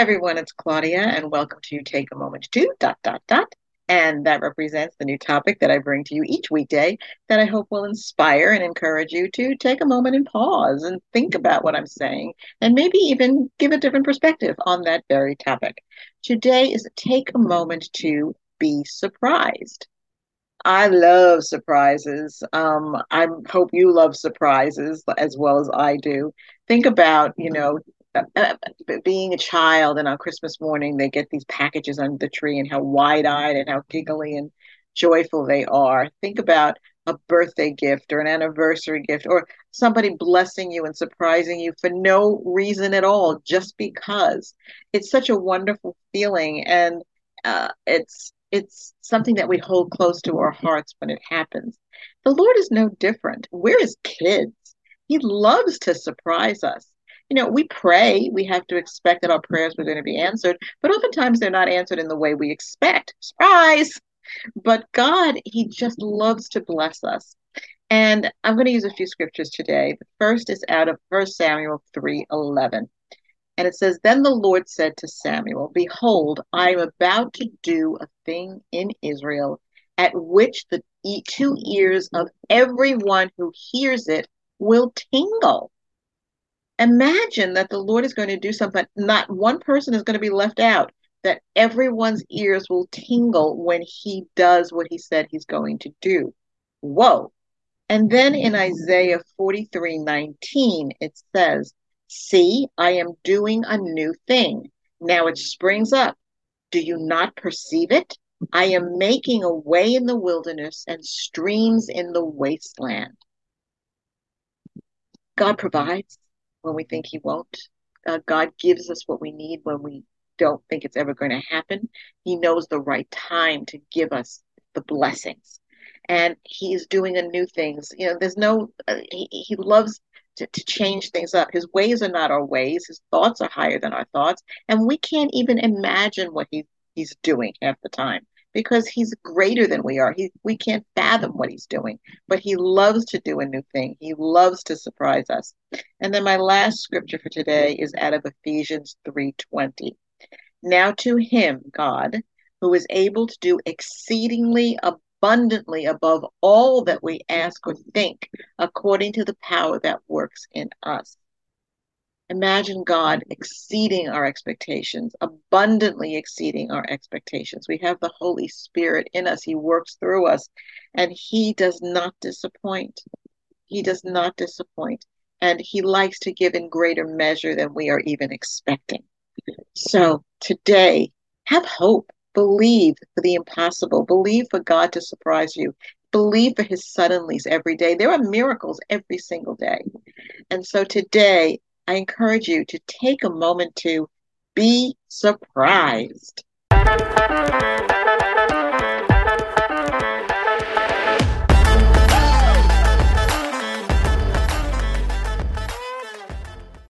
Everyone. It's Claudia, and welcome to Take a Moment to dot dot dot. And that represents the new topic that I bring to you each weekday that I hope will inspire and encourage you to take a moment and pause and think about what I'm saying and maybe even give a different perspective on that very topic. Today is take a moment to be surprised. I love surprises. Um, I hope you love surprises as well as I do. Think about, you know, uh, being a child and on Christmas morning they get these packages under the tree and how wide-eyed and how giggly and joyful they are. Think about a birthday gift or an anniversary gift or somebody blessing you and surprising you for no reason at all, just because. It's such a wonderful feeling and uh, it's it's something that we hold close to our hearts when it happens. The Lord is no different. We're his kids. He loves to surprise us. You know, we pray, we have to expect that our prayers were going to be answered, but oftentimes they're not answered in the way we expect. Surprise! But God, He just loves to bless us. And I'm going to use a few scriptures today. The first is out of 1 Samuel 3 11. And it says, Then the Lord said to Samuel, Behold, I am about to do a thing in Israel at which the two ears of everyone who hears it will tingle. Imagine that the Lord is going to do something, not one person is going to be left out, that everyone's ears will tingle when he does what he said he's going to do. Whoa. And then in Isaiah 43 19, it says, See, I am doing a new thing. Now it springs up. Do you not perceive it? I am making a way in the wilderness and streams in the wasteland. God provides when we think He won't. Uh, God gives us what we need when we don't think it's ever going to happen. He knows the right time to give us the blessings. And He's doing a new things. You know, there's no, uh, he, he loves to, to change things up. His ways are not our ways. His thoughts are higher than our thoughts. And we can't even imagine what he, he's doing half the time because he's greater than we are. He, we can't fathom what he's doing, but he loves to do a new thing. He loves to surprise us. And then my last scripture for today is out of Ephesians 3:20. Now to him, God, who is able to do exceedingly abundantly above all that we ask or think, according to the power that works in us. Imagine God exceeding our expectations, abundantly exceeding our expectations. We have the Holy Spirit in us, He works through us, and He does not disappoint. He does not disappoint. And He likes to give in greater measure than we are even expecting. So today, have hope Believe for the impossible. Believe for God to surprise you. Believe for his suddenlies every day. There are miracles every single day. And so today, I encourage you to take a moment to be surprised.